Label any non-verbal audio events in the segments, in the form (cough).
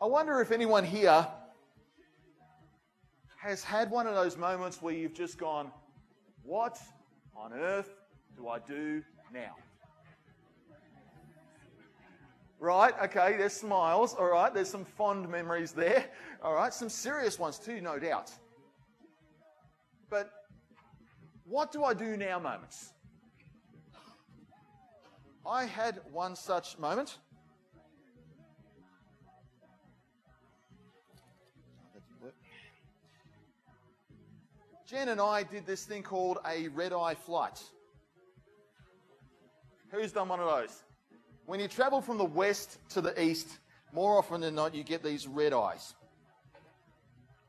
I wonder if anyone here has had one of those moments where you've just gone, What on earth do I do now? Right, okay, there's smiles, all right, there's some fond memories there, (laughs) all right, some serious ones too, no doubt. But what do I do now moments? I had one such moment. Jen and I did this thing called a red eye flight. Who's done one of those? When you travel from the west to the east, more often than not, you get these red eyes.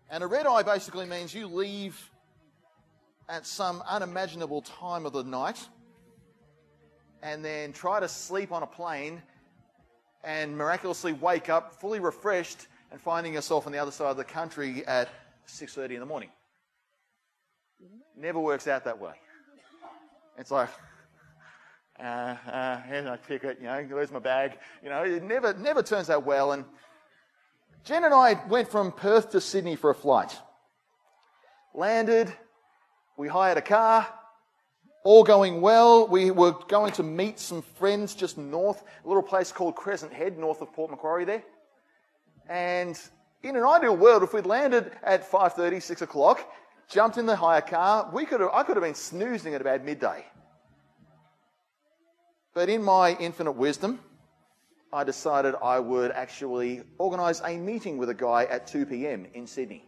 And a red eye basically means you leave at some unimaginable time of the night and then try to sleep on a plane and miraculously wake up fully refreshed and finding yourself on the other side of the country at 6.30 in the morning. Never works out that way. It's like, uh, uh, here's my ticket, you know, where's my bag? You know, it never, never turns out well. And Jen and I went from Perth to Sydney for a flight. Landed, we hired a car, all going well. We were going to meet some friends just north, a little place called Crescent Head, north of Port Macquarie there. And in an ideal world, if we'd landed at 5.30, 6 o'clock, jumped in the hire car, we could have, I could have been snoozing at about midday. But in my infinite wisdom, I decided I would actually organise a meeting with a guy at 2 p.m. in Sydney.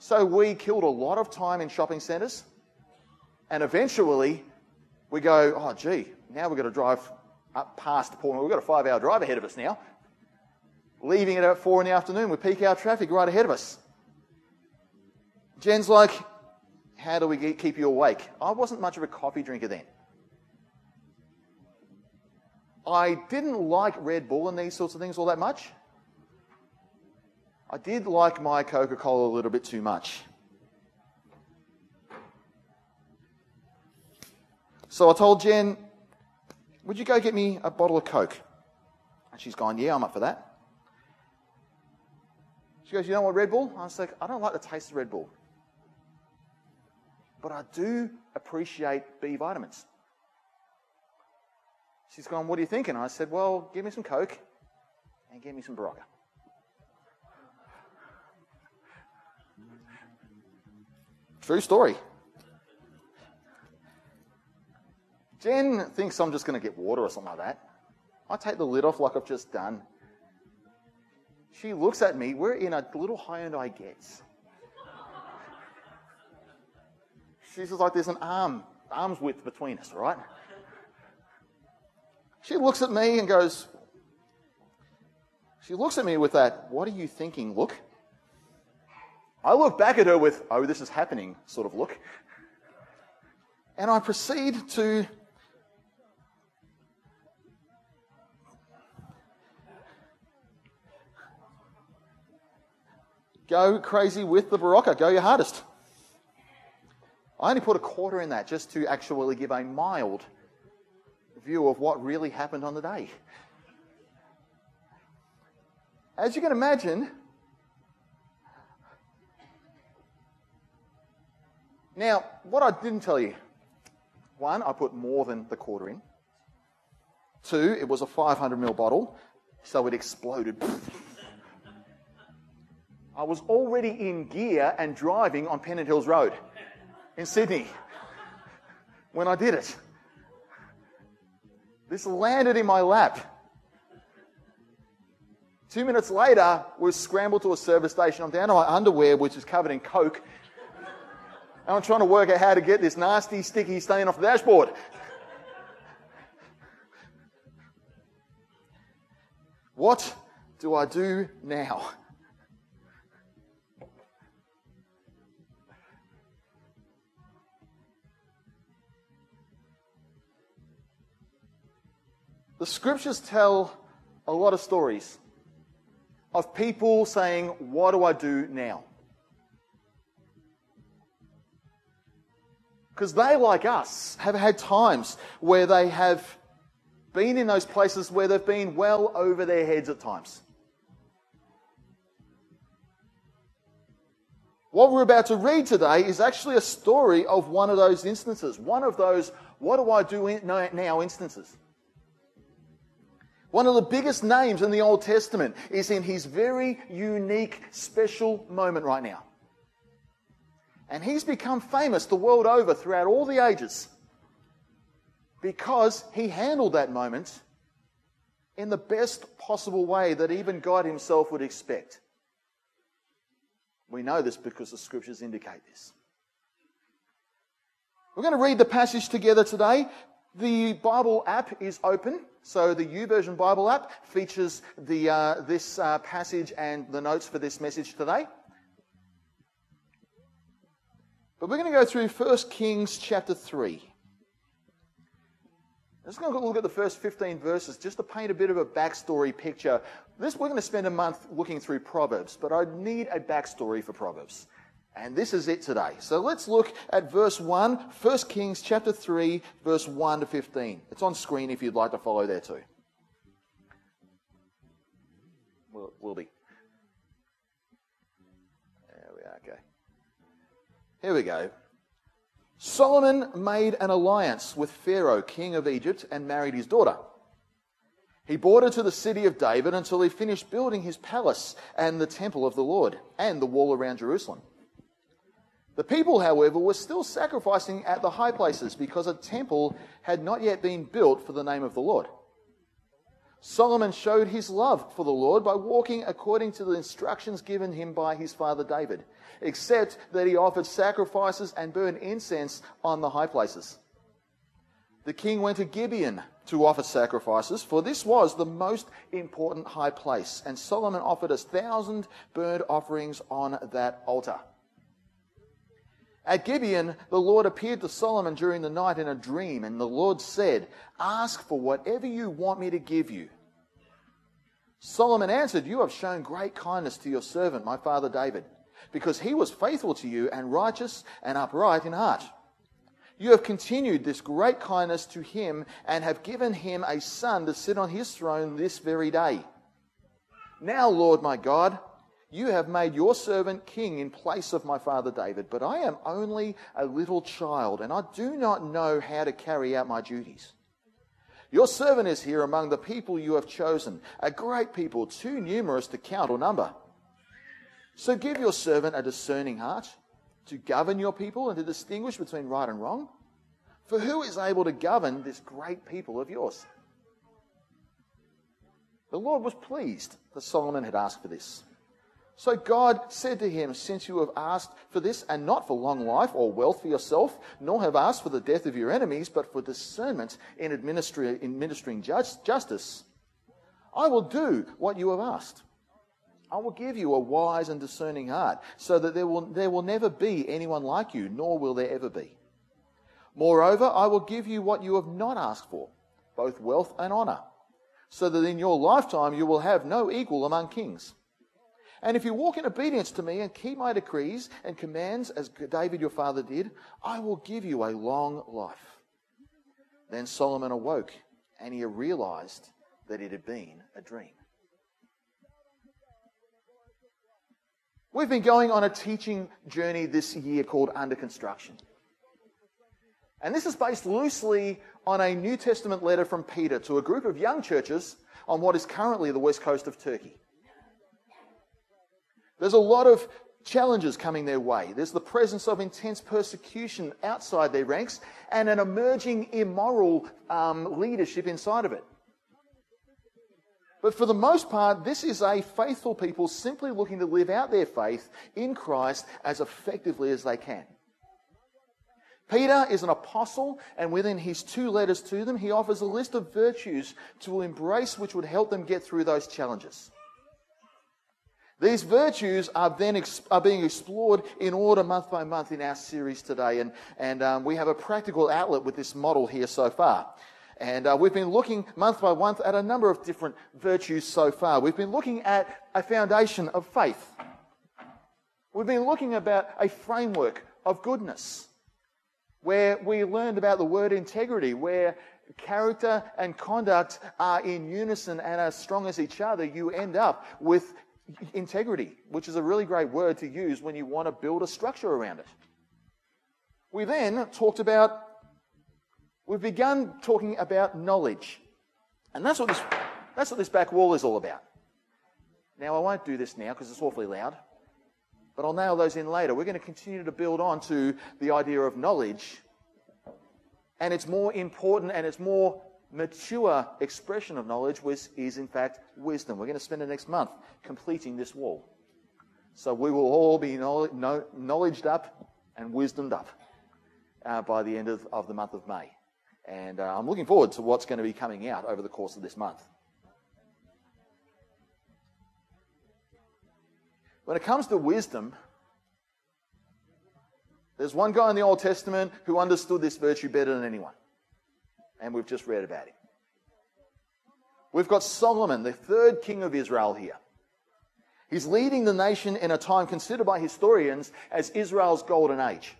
So we killed a lot of time in shopping centres, and eventually we go, oh, gee, now we've got to drive up past Port. We've got a five hour drive ahead of us now. Leaving it at four in the afternoon we peak hour traffic right ahead of us. Jen's like, How do we keep you awake? I wasn't much of a coffee drinker then. I didn't like Red Bull and these sorts of things all that much. I did like my Coca Cola a little bit too much. So I told Jen, Would you go get me a bottle of Coke? And she's gone, Yeah, I'm up for that. She goes, You know what, Red Bull? I was like, I don't like the taste of Red Bull but I do appreciate B vitamins. She's gone, What are you thinking? I said, Well, give me some Coke and give me some Berocca. True story. Jen thinks I'm just going to get water or something like that. I take the lid off like I've just done. She looks at me. We're in a little Hyundai Getz. She's like there's an arm, arm's width between us, right? She looks at me and goes, she looks at me with that, what are you thinking look? I look back at her with, oh, this is happening sort of look. And I proceed to go crazy with the Berocca. Go your hardest. I only put a quarter in that just to actually give a mild view of what really happened on the day. As you can imagine, now, what I didn't tell you one, I put more than the quarter in. Two, it was a 500ml bottle, so it exploded. (laughs) I was already in gear and driving on Pennant Hills Road in Sydney when I did it. This landed in my lap. Two minutes later, we scrambled to a service station. I'm down to my underwear, which is covered in coke. And I'm trying to work out how to get this nasty, sticky stain off the dashboard. What do I do now? The scriptures tell a lot of stories of people saying, What do I do now? Because they, like us, have had times where they have been in those places where they've been well over their heads at times. What we're about to read today is actually a story of one of those instances, one of those, what do I do now instances. One of the biggest names in the Old Testament is in his very unique, special moment right now. And he's become famous the world over throughout all the ages because he handled that moment in the best possible way that even God himself would expect. We know this because the scriptures indicate this. We're going to read the passage together today. The Bible app is open, so the YouVersion Bible app features the, uh, this uh, passage and the notes for this message today. But we're going to go through 1 Kings chapter 3. I'm just going to look at the first 15 verses just to paint a bit of a backstory picture. This, we're going to spend a month looking through Proverbs, but I need a backstory for Proverbs. And this is it today. So let's look at verse 1, 1 Kings chapter 3, verse 1 to 15. It's on screen if you'd like to follow there too. Will, will be. There we are, okay. Here we go. Solomon made an alliance with Pharaoh, king of Egypt, and married his daughter. He brought her to the city of David until he finished building his palace and the temple of the Lord and the wall around Jerusalem. The people, however, were still sacrificing at the high places because a temple had not yet been built for the name of the Lord. Solomon showed his love for the Lord by walking according to the instructions given him by his father David, except that he offered sacrifices and burned incense on the high places. The king went to Gibeon to offer sacrifices, for this was the most important high place, and Solomon offered a thousand burnt offerings on that altar. At Gibeon, the Lord appeared to Solomon during the night in a dream, and the Lord said, Ask for whatever you want me to give you. Solomon answered, You have shown great kindness to your servant, my father David, because he was faithful to you and righteous and upright in heart. You have continued this great kindness to him and have given him a son to sit on his throne this very day. Now, Lord my God, you have made your servant king in place of my father David, but I am only a little child, and I do not know how to carry out my duties. Your servant is here among the people you have chosen, a great people, too numerous to count or number. So give your servant a discerning heart to govern your people and to distinguish between right and wrong. For who is able to govern this great people of yours? The Lord was pleased that Solomon had asked for this. So God said to him, Since you have asked for this, and not for long life or wealth for yourself, nor have asked for the death of your enemies, but for discernment in administering, justice, I will do what you have asked. I will give you a wise and discerning heart, so that there will, there will never be anyone like you, nor will there ever be. Moreover, I will give you what you have not asked for, both wealth and honor, so that in your lifetime you will have no equal among kings. And if you walk in obedience to me and keep my decrees and commands as David your father did, I will give you a long life. Then Solomon awoke and he realized that it had been a dream. We've been going on a teaching journey this year called Under Construction. And this is based loosely on a New Testament letter from Peter to a group of young churches on what is currently the west coast of Turkey. There's a lot of challenges coming their way. There's the presence of intense persecution outside their ranks and an emerging immoral um, leadership inside of it. But for the most part, this is a faithful people simply looking to live out their faith in Christ as effectively as they can. Peter is an apostle, and within his two letters to them, he offers a list of virtues to embrace which would help them get through those challenges. These virtues are then ex- are being explored in order month by month in our series today, and, and um, we have a practical outlet with this model here so far. And uh, we've been looking month by month at a number of different virtues so far. We've been looking at a foundation of faith. We've been looking about a framework of goodness, where we learned about the word integrity, where character and conduct are in unison and as strong as each other, you end up with integrity, which is a really great word to use when you want to build a structure around it. We then talked about, we've begun talking about knowledge. And that's what this, that's what this back wall is all about. Now, I won't do this now because it's awfully loud, but I'll nail those in later. We're going to continue to build on to the idea of knowledge. And it's more important and it's more mature expression of knowledge which is, in fact, wisdom. We're going to spend the next month completing this wall. So we will all be knowledged up and wisdomed up uh, by the end of, of, the month of May. And uh, I'm looking forward to what's going to be coming out over the course of this month. When it comes to wisdom, there's one guy in the Old Testament who understood this virtue better than anyone and we've just read about him. We've got Solomon, the third king of Israel, here. He's leading the nation in a time considered by historians as Israel's golden age.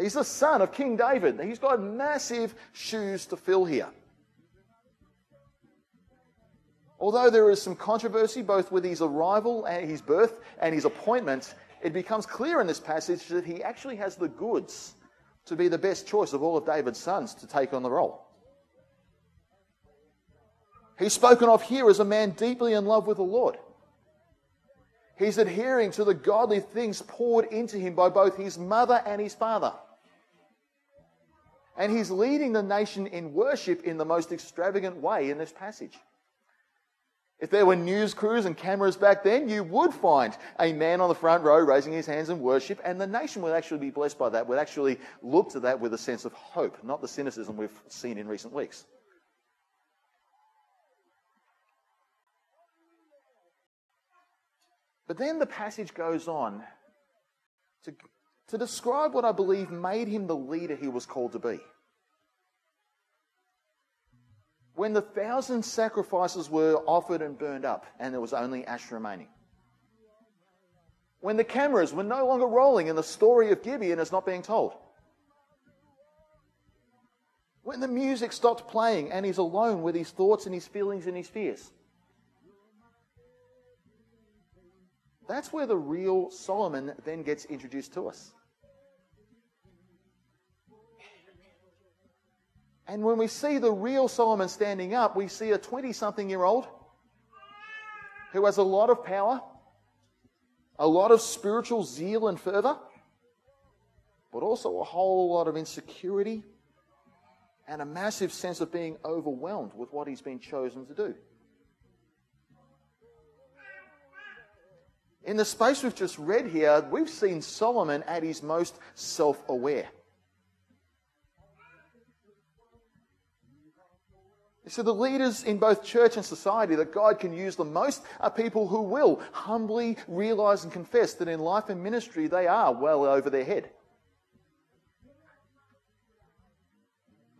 He's the son of King David. He's got massive shoes to fill here. Although there is some controversy both with his arrival and his birth and his appointment, it becomes clear in this passage that he actually has the goods to be the best choice of all of David's sons to take on the role. He's spoken of here as a man deeply in love with the Lord. He's adhering to the godly things poured into him by both his mother and his father. And he's leading the nation in worship in the most extravagant way in this passage. If there were news crews and cameras back then, you would find a man on the front row raising his hands in worship, and the nation would actually be blessed by that, would actually look to that with a sense of hope, not the cynicism we've seen in recent weeks. But then the passage goes on to, to describe what I believe made him the leader he was called to be when the thousand sacrifices were offered and burned up and there was only ash remaining. When the cameras were no longer rolling and the story of Gibeon is not being told. When the music stopped playing and he's alone with his thoughts and his feelings and his fears. That's where the real Solomon then gets introduced to us. And when we see the real Solomon standing up, we see a 20 something year old who has a lot of power, a lot of spiritual zeal and fervor, but also a whole lot of insecurity and a massive sense of being overwhelmed with what he's been chosen to do. In the space we've just read here, we've seen Solomon at his most self aware. So, the leaders in both church and society that God can use the most are people who will humbly realize and confess that in life and ministry they are well over their head.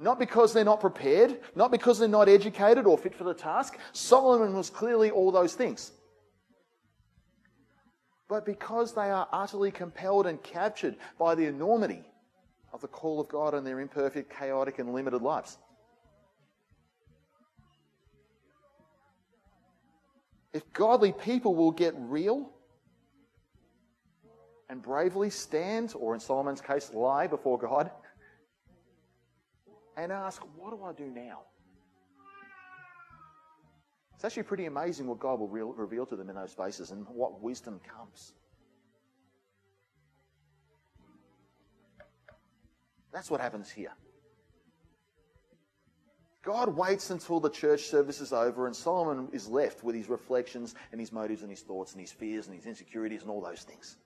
Not because they're not prepared, not because they're not educated or fit for the task. Solomon was clearly all those things. But because they are utterly compelled and captured by the enormity of the call of God in their imperfect, chaotic, and limited lives. If godly people will get real and bravely stand, or in Solomon's case, lie before God, and ask, What do I do now? It's actually pretty amazing what God will reveal to them in those spaces and what wisdom comes. That's what happens here. God waits until the church service is over and Solomon is left with his reflections and his motives and his thoughts and his fears and his insecurities and all those things.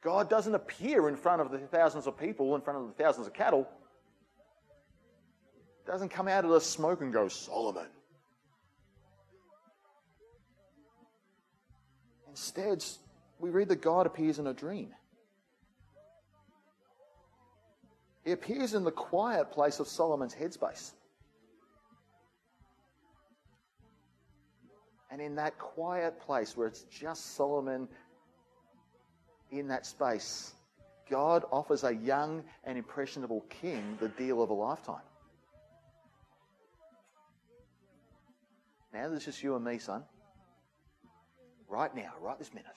God doesn't appear in front of the thousands of people, in front of the thousands of cattle. Doesn't come out of the smoke and go, Solomon. Instead, we read that God appears in a dream. He appears in the quiet place of Solomon's headspace. And in that quiet place where it's just Solomon in that space, God offers a young and impressionable king the deal of a lifetime. Now there's just you and me, son. Right now, right this minute.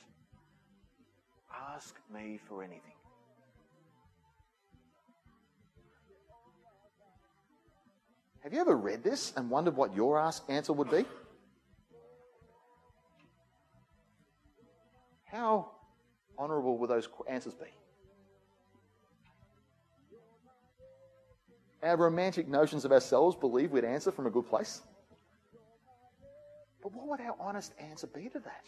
Ask me for anything. Have you ever read this and wondered what your ask answer would be? How honourable will those answers be? Our romantic notions of ourselves believe we'd answer from a good place. But what would our honest answer be to that?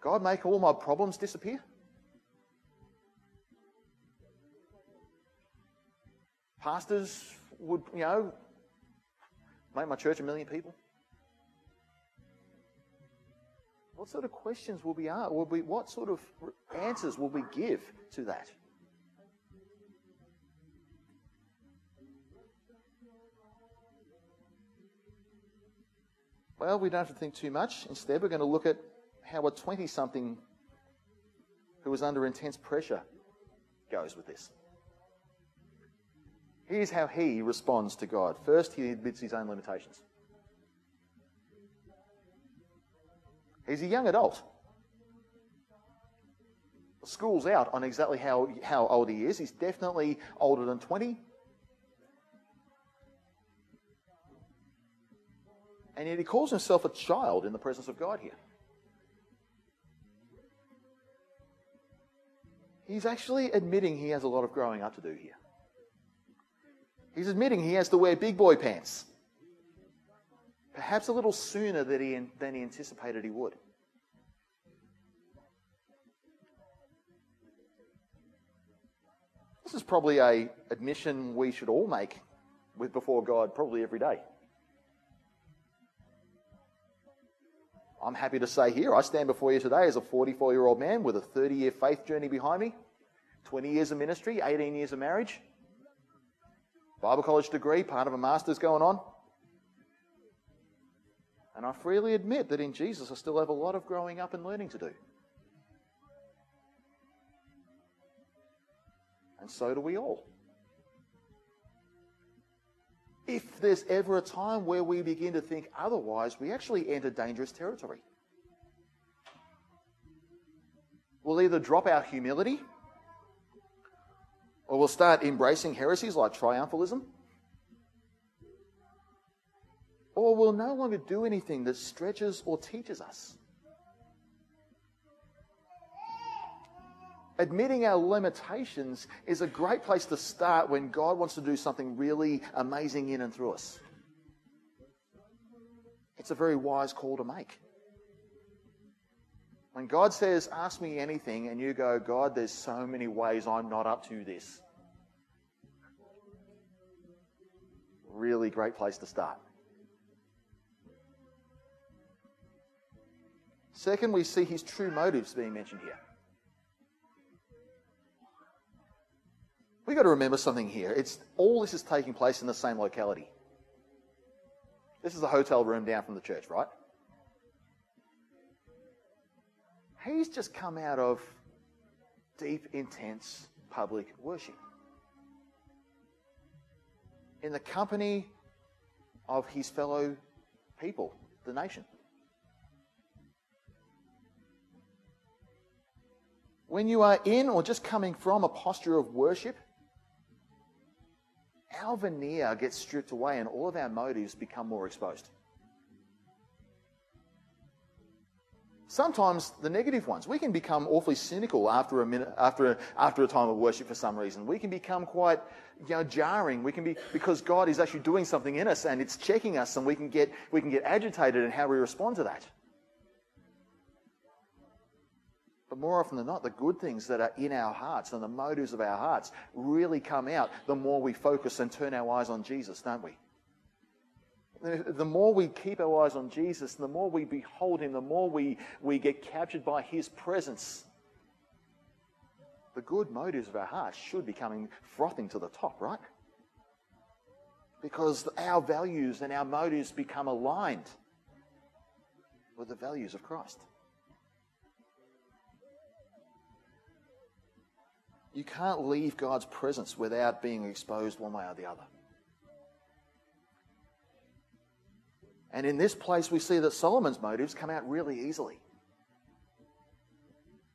God, make all my problems disappear? Pastors would, you know, make my church a million people? What sort of questions will we ask? Will we, what sort of answers will we give to that? Well, we don't have to think too much. Instead, we're going to look at how a 20 something who is under intense pressure goes with this. Here's how he responds to God. First, he admits his own limitations. He's a young adult. School's out on exactly how, how old he is. He's definitely older than 20. And yet he calls himself a child in the presence of God here. He's actually admitting he has a lot of growing up to do here. He's admitting he has to wear big boy pants. Perhaps a little sooner than he, than he anticipated he would. This is probably a admission we should all make with before God probably every day. I'm happy to say here, I stand before you today as a 44 year old man with a 30 year faith journey behind me, 20 years of ministry, 18 years of marriage, Bible college degree, part of a master's going on. And I freely admit that in Jesus I still have a lot of growing up and learning to do. And so do we all. If there's ever a time where we begin to think otherwise, we actually enter dangerous territory. We'll either drop our humility or we'll start embracing heresies like triumphalism. Or we'll no longer do anything that stretches or teaches us. Admitting our limitations is a great place to start when God wants to do something really amazing in and through us. It's a very wise call to make. When God says, Ask me anything, and you go, God, there's so many ways I'm not up to this. Really great place to start. Second, we see his true motives being mentioned here. We've got to remember something here. It's all this is taking place in the same locality. This is a hotel room down from the church, right? He's just come out of deep, intense public worship. In the company of his fellow people, the nation. When you are in or just coming from a posture of worship, our veneer gets stripped away and all of our motives become more exposed. Sometimes the negative ones. We can become awfully cynical after a minute, after after a time of worship for some reason. We can become quite, you know, jarring. We can be because God is actually doing something in us and it's checking us, and we can get we can get agitated in how we respond to that. But more often than not, the good things that are in our hearts and the motives of our hearts really come out the more we focus and turn our eyes on Jesus, don't we? The more we keep our eyes on Jesus, the more we behold Him, the more we, we get captured by His presence. The good motives of our hearts should be coming frothing to the top, right? Because our values and our motives become aligned with the values of Christ. You can't leave God's presence without being exposed one way or the other. And in this place, we see that Solomon's motives come out really easily.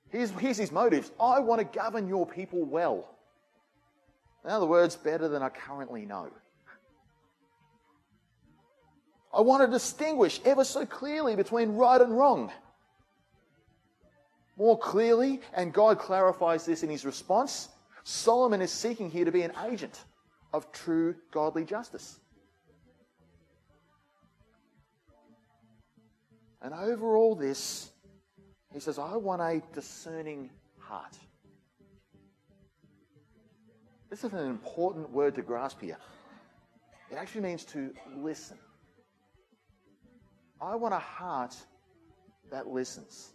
Here's, here's his motives I want to govern your people well. In other words, better than I currently know. I want to distinguish ever so clearly between right and wrong. More clearly, and God clarifies this in his response, Solomon is seeking here to be an agent of true godly justice. And over all this, he says, I want a discerning heart. This is an important word to grasp here. It actually means to listen. I want a heart that listens.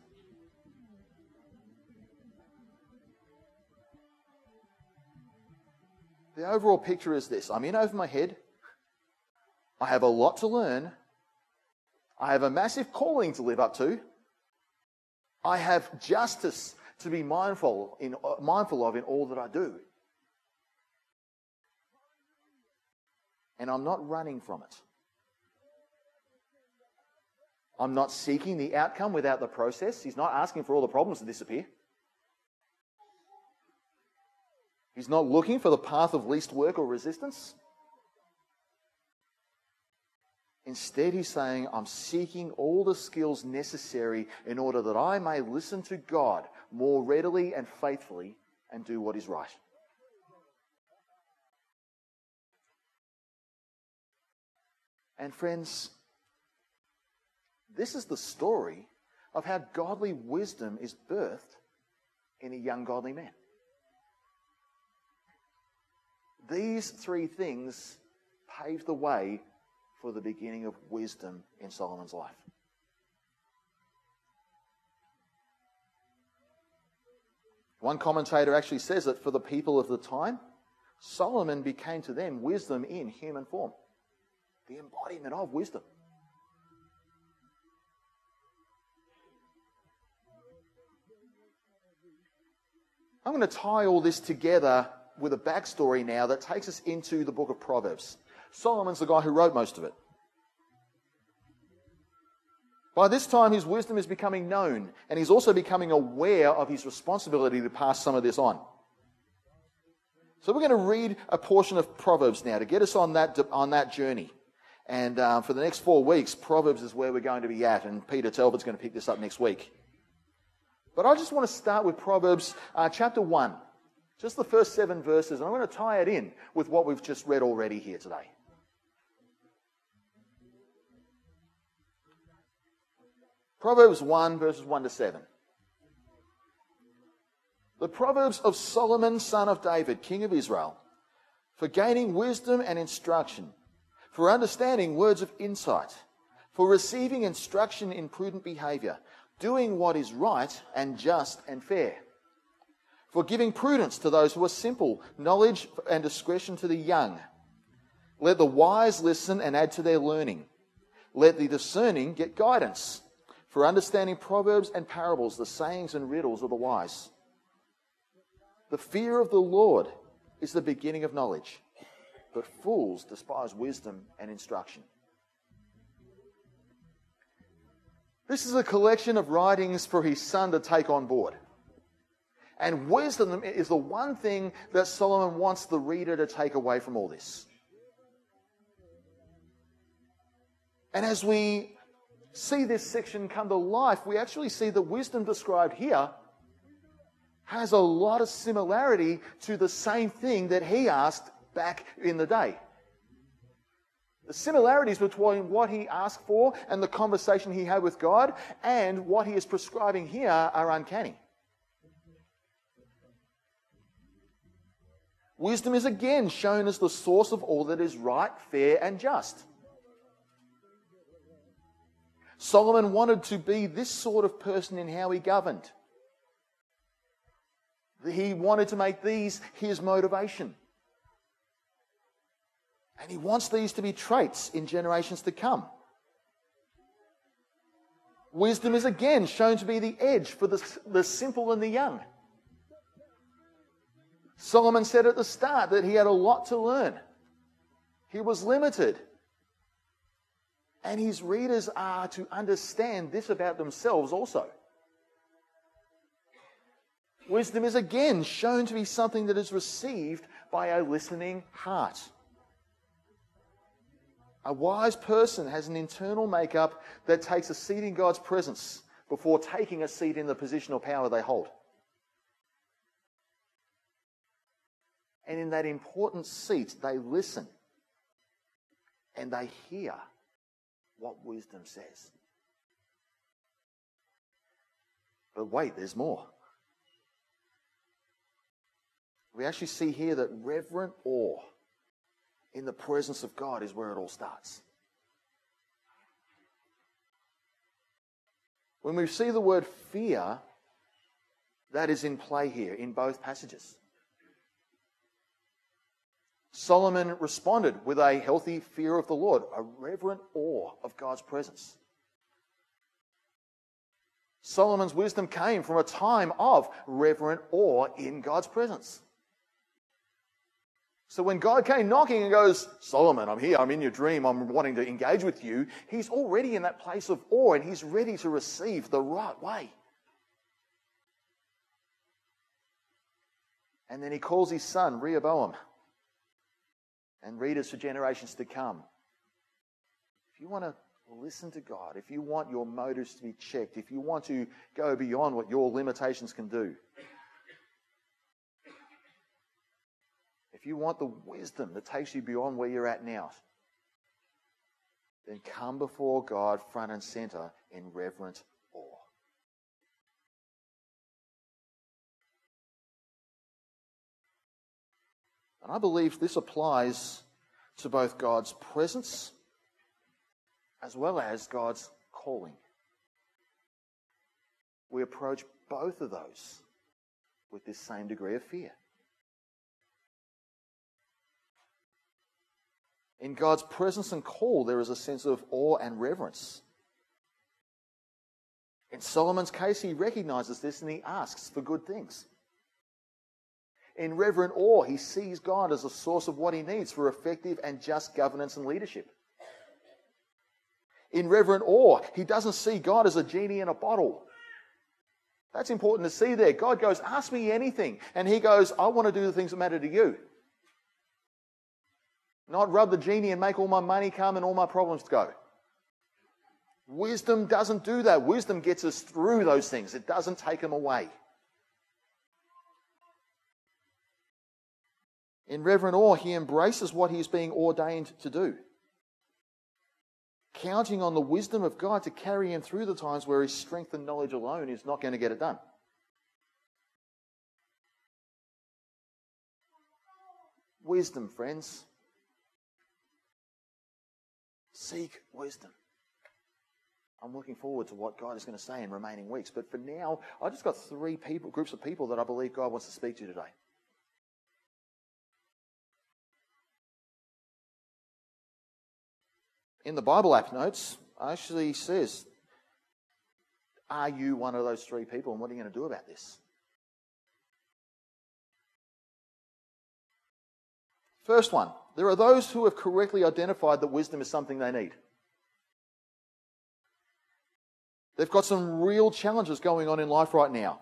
The overall picture is this I'm in over my head. I have a lot to learn. I have a massive calling to live up to. I have justice to be mindful, in, mindful of in all that I do. And I'm not running from it. I'm not seeking the outcome without the process. He's not asking for all the problems to disappear. He's not looking for the path of least work or resistance. Instead, he's saying, I'm seeking all the skills necessary in order that I may listen to God more readily and faithfully and do what is right. And, friends, this is the story of how godly wisdom is birthed in a young godly man. These three things pave the way for the beginning of wisdom in Solomon's life. One commentator actually says that for the people of the time, Solomon became to them wisdom in human form, the embodiment of wisdom. I'm going to tie all this together with a backstory now that takes us into the book of Proverbs. Solomon's the guy who wrote most of it. By this time, his wisdom is becoming known, and he's also becoming aware of his responsibility to pass some of this on. So, we're going to read a portion of Proverbs now to get us on that, on that journey. And uh, for the next four weeks, Proverbs is where we're going to be at, and Peter Talbot's going to pick this up next week. But I just want to start with Proverbs uh, chapter 1, just the first seven verses, and I'm going to tie it in with what we've just read already here today. Proverbs 1, verses 1 to 7. The Proverbs of Solomon, son of David, king of Israel, for gaining wisdom and instruction, for understanding words of insight, for receiving instruction in prudent behavior doing what is right and just and fair, for giving prudence to those who are simple, knowledge and discretion to the young. Let the wise listen and add to their learning. Let the discerning get guidance, for understanding proverbs and parables, the sayings and riddles of the wise. The fear of the Lord is the beginning of knowledge, but fools despise wisdom and instruction. This is a collection of writings for his son to take on board. And wisdom is the one thing that Solomon wants the reader to take away from all this. And as we see this section come to life, we actually see the wisdom described here has a lot of similarity to the same thing that he asked back in the day. The similarities between what he asked for and the conversation he had with God and what he is prescribing here are uncanny. Wisdom is again shown as the source of all that is right, fair, and just. Solomon wanted to be this sort of person in how he governed. He wanted to make these his motivation. And he wants these to be traits in generations to come. Wisdom is again shown to be the edge for the, the simple and the young. Solomon said at the start that he had a lot to learn. He was limited. And his readers are to understand this about themselves also. Wisdom is again shown to be something that is received by a listening heart. A wise person has an internal makeup that takes a seat in God's presence before taking a seat in the position or power they hold. And in that important seat, they listen and they hear what wisdom says. But wait, there's more. We actually see here that reverent awe in the presence of God is where it all starts. When we see the word fear, that is in play here in both passages. Solomon responded with a healthy fear of the Lord, a reverent awe of God's presence. Solomon's wisdom came from a time of reverent awe in God's presence. So when God came knocking and goes, Solomon, I'm here, I'm in your dream, I'm wanting to engage with you, he's already in that place of awe and he's ready to receive the right way. And then he calls his son, Rehoboam and readers for generations to come. If you want to listen to God, if you want your motives to be checked, if you want to go beyond what your limitations can do, if you want the wisdom that takes you beyond where you're at now, then come before God front and center in reverent And I believe this applies to both God's presence as well as God's calling. We approach both of those with this same degree of fear. In God's presence and call, there is a sense of awe and reverence. In Solomon's case, he recognizes this and he asks for good things. In reverent awe, he sees God as a source of what he needs for effective and just governance and leadership. In reverent awe, he doesn't see God as a genie in a bottle. That's important to see there. God goes, Ask me anything. And he goes, I want to do the things that matter to you. Not rub the genie and make all my money come and all my problems go. Wisdom doesn't do that. Wisdom gets us through those things, it doesn't take them away. In reverent awe, he embraces what he is being ordained to do, counting on the wisdom of God to carry him through the times where his strength and knowledge alone is not going to get it done. Wisdom, friends. Seek wisdom. I'm looking forward to what God is going to say in remaining weeks. But for now, I've just got three people, groups of people that I believe God wants to speak to today. In the Bible app notes actually says, Are you one of those three people? And what are you going to do about this? First one, there are those who have correctly identified that wisdom is something they need. They've got some real challenges going on in life right now.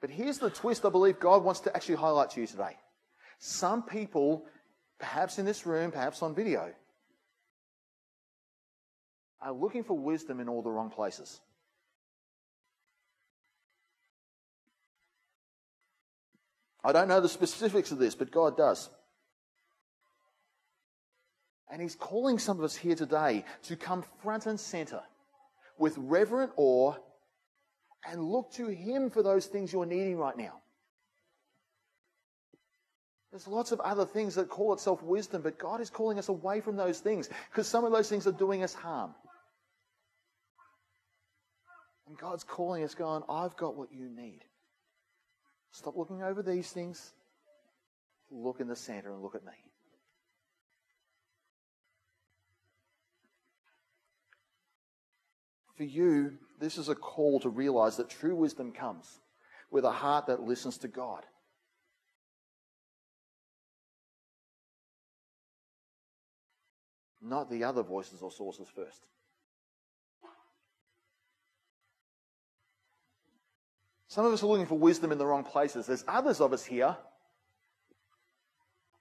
But here's the twist I believe God wants to actually highlight to you today. Some people perhaps in this room, perhaps on video, are looking for wisdom in all the wrong places. I don't know the specifics of this, but God does. And He's calling some of us here today to come front and center with reverent awe and look to Him for those things you're needing right now. There's lots of other things that call itself wisdom, but God is calling us away from those things because some of those things are doing us harm. And God's calling us, going, I've got what you need. Stop looking over these things. Look in the center and look at me. For you, this is a call to realize that true wisdom comes with a heart that listens to God not the other voices or sources first. Some of us are looking for wisdom in the wrong places. There's others of us here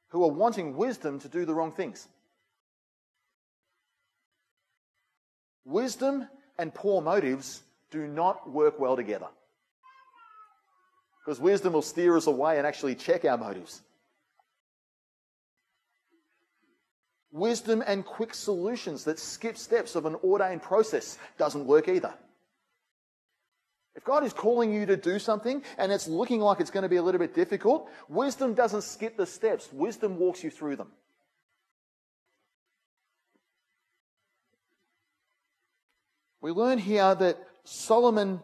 who are wanting wisdom to do the wrong things. Wisdom and poor motives do not work well together. Because wisdom will steer us away and actually check our motives. Wisdom and quick solutions that skip steps of an ordained process doesn't work either. If God is calling you to do something and it's looking like it's going to be a little bit difficult, wisdom doesn't skip the steps, wisdom walks you through them. We learn here that Solomon,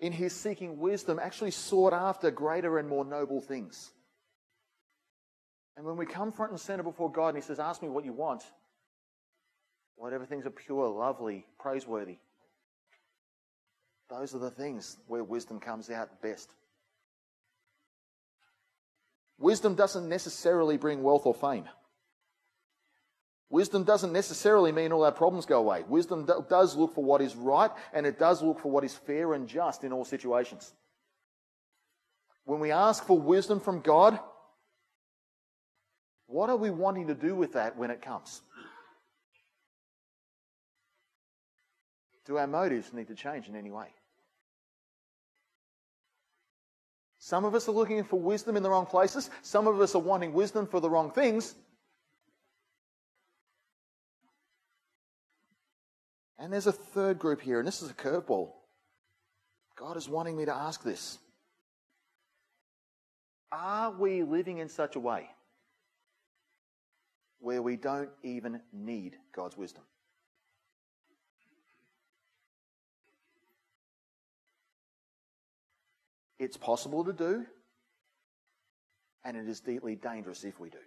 in his seeking wisdom, actually sought after greater and more noble things. And when we come front and center before God and He says, Ask me what you want, whatever things are pure, lovely, praiseworthy, those are the things where wisdom comes out best. Wisdom doesn't necessarily bring wealth or fame. Wisdom doesn't necessarily mean all our problems go away. Wisdom does look for what is right and it does look for what is fair and just in all situations. When we ask for wisdom from God, what are we wanting to do with that when it comes? Do our motives need to change in any way? Some of us are looking for wisdom in the wrong places. Some of us are wanting wisdom for the wrong things. And there's a third group here, and this is a curveball. God is wanting me to ask this Are we living in such a way where we don't even need God's wisdom? It's possible to do, and it is deeply dangerous if we do.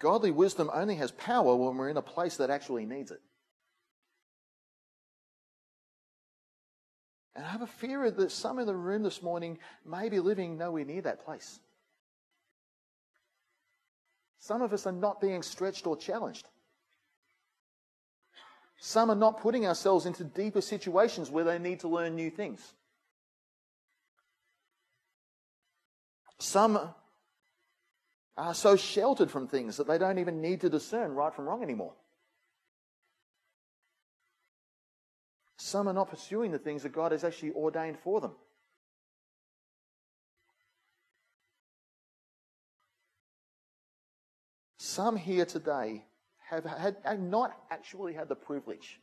Godly wisdom only has power when we're in a place that actually needs it. And I have a fear that some in the room this morning may be living nowhere near that place. Some of us are not being stretched or challenged. Some are not putting ourselves into deeper situations where they need to learn new things. Some are so sheltered from things that they don't even need to discern right from wrong anymore. Some are not pursuing the things that God has actually ordained for them. Some here today have, had, have not actually had the privilege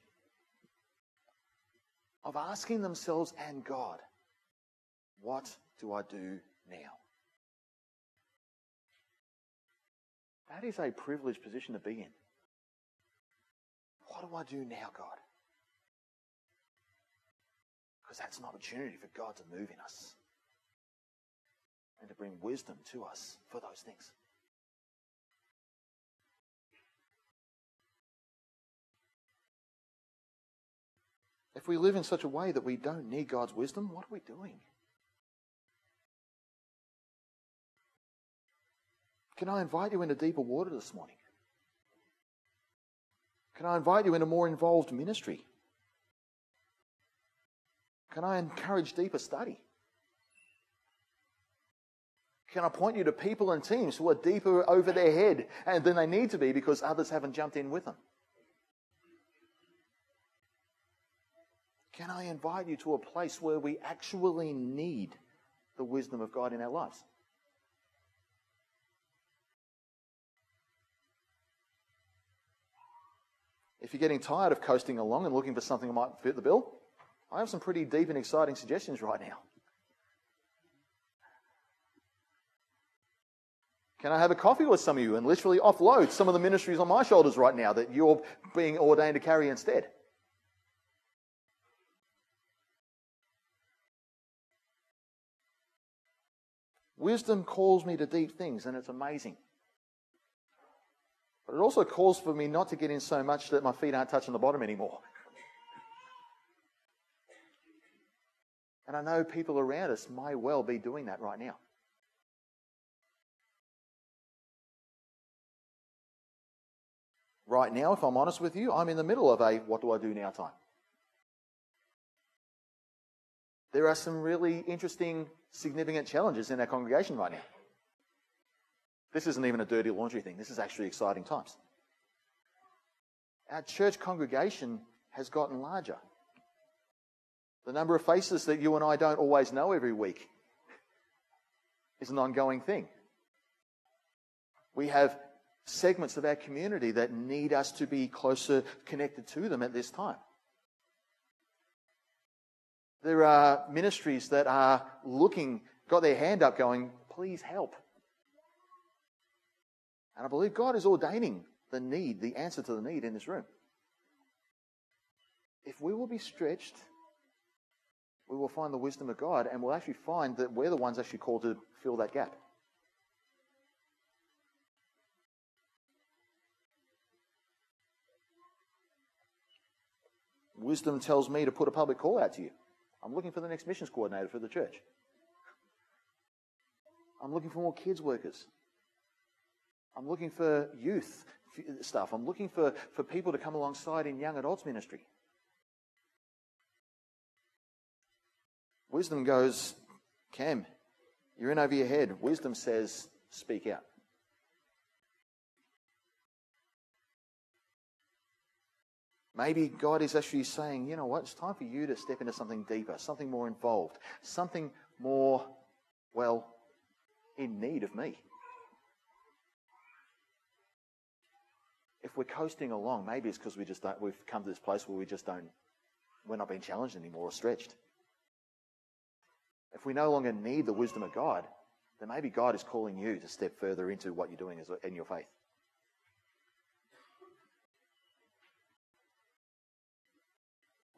of asking themselves and God, What do I do now? That is a privileged position to be in. What do I do now, God? Because that's an opportunity for God to move in us and to bring wisdom to us for those things. If we live in such a way that we don't need God's wisdom, what are we doing? Can I invite you into deeper water this morning? Can I invite you into more involved ministry? Can I encourage deeper study? Can I point you to people and teams who are deeper over their head than they need to be because others haven't jumped in with them? Can I invite you to a place where we actually need the wisdom of God in our lives? If you're getting tired of coasting along and looking for something that might fit the bill, I have some pretty deep and exciting suggestions right now. Can I have a coffee with some of you and literally offload some of the ministries on my shoulders right now that you're being ordained to carry instead? Wisdom calls me to deep things, and it's amazing. But it also calls for me not to get in so much that my feet aren't touching the bottom anymore. And I know people around us may well be doing that right now. Right now, if I'm honest with you, I'm in the middle of a what do I do now time. There are some really interesting significant challenges in our congregation right now. This isn't even a dirty laundry thing. This is actually exciting times. Our church congregation has gotten larger. The number of faces that you and I don't always know every week is an ongoing thing. We have segments of our community that need us to be closer connected to them at this time. There are ministries that are looking, got their hand up, going, please help. And I believe God is ordaining the need, the answer to the need in this room. If we will be stretched, we will find the wisdom of God and we'll actually find that we're the ones actually called to fill that gap. Wisdom tells me to put a public call out to you. I'm looking for the next missions coordinator for the church. I'm looking for more kids workers. I'm looking for youth stuff. I'm looking for, for people to come alongside in young adults ministry. Wisdom goes, Cam, you're in over your head. Wisdom says, speak out. Maybe God is actually saying, you know what, it's time for you to step into something deeper, something more involved, something more, well, in need of me. If we're coasting along, maybe it's because we just don't, we've come to this place where we just don't, we're not being challenged anymore or stretched. If we no longer need the wisdom of God, then maybe God is calling you to step further into what you're doing in your faith.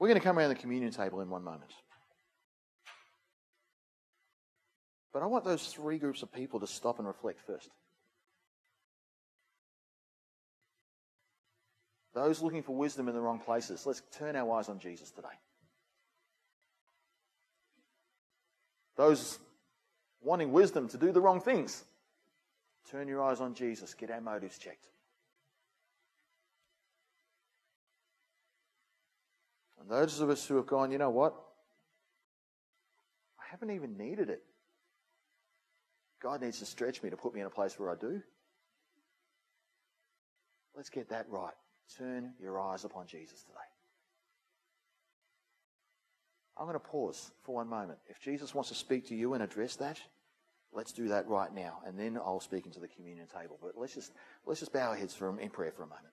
We're going to come around the communion table in one moment. But I want those three groups of people to stop and reflect first. Those looking for wisdom in the wrong places, let's turn our eyes on Jesus today. Those wanting wisdom to do the wrong things, turn your eyes on Jesus. Get our motives checked. And those of us who have gone, you know what? I haven't even needed it. God needs to stretch me to put me in a place where I do. Let's get that right. Turn your eyes upon Jesus today. I'm going to pause for one moment. If Jesus wants to speak to you and address that, let's do that right now. And then I'll speak into the communion table. But let's just, let's just bow our heads for, in prayer for a moment.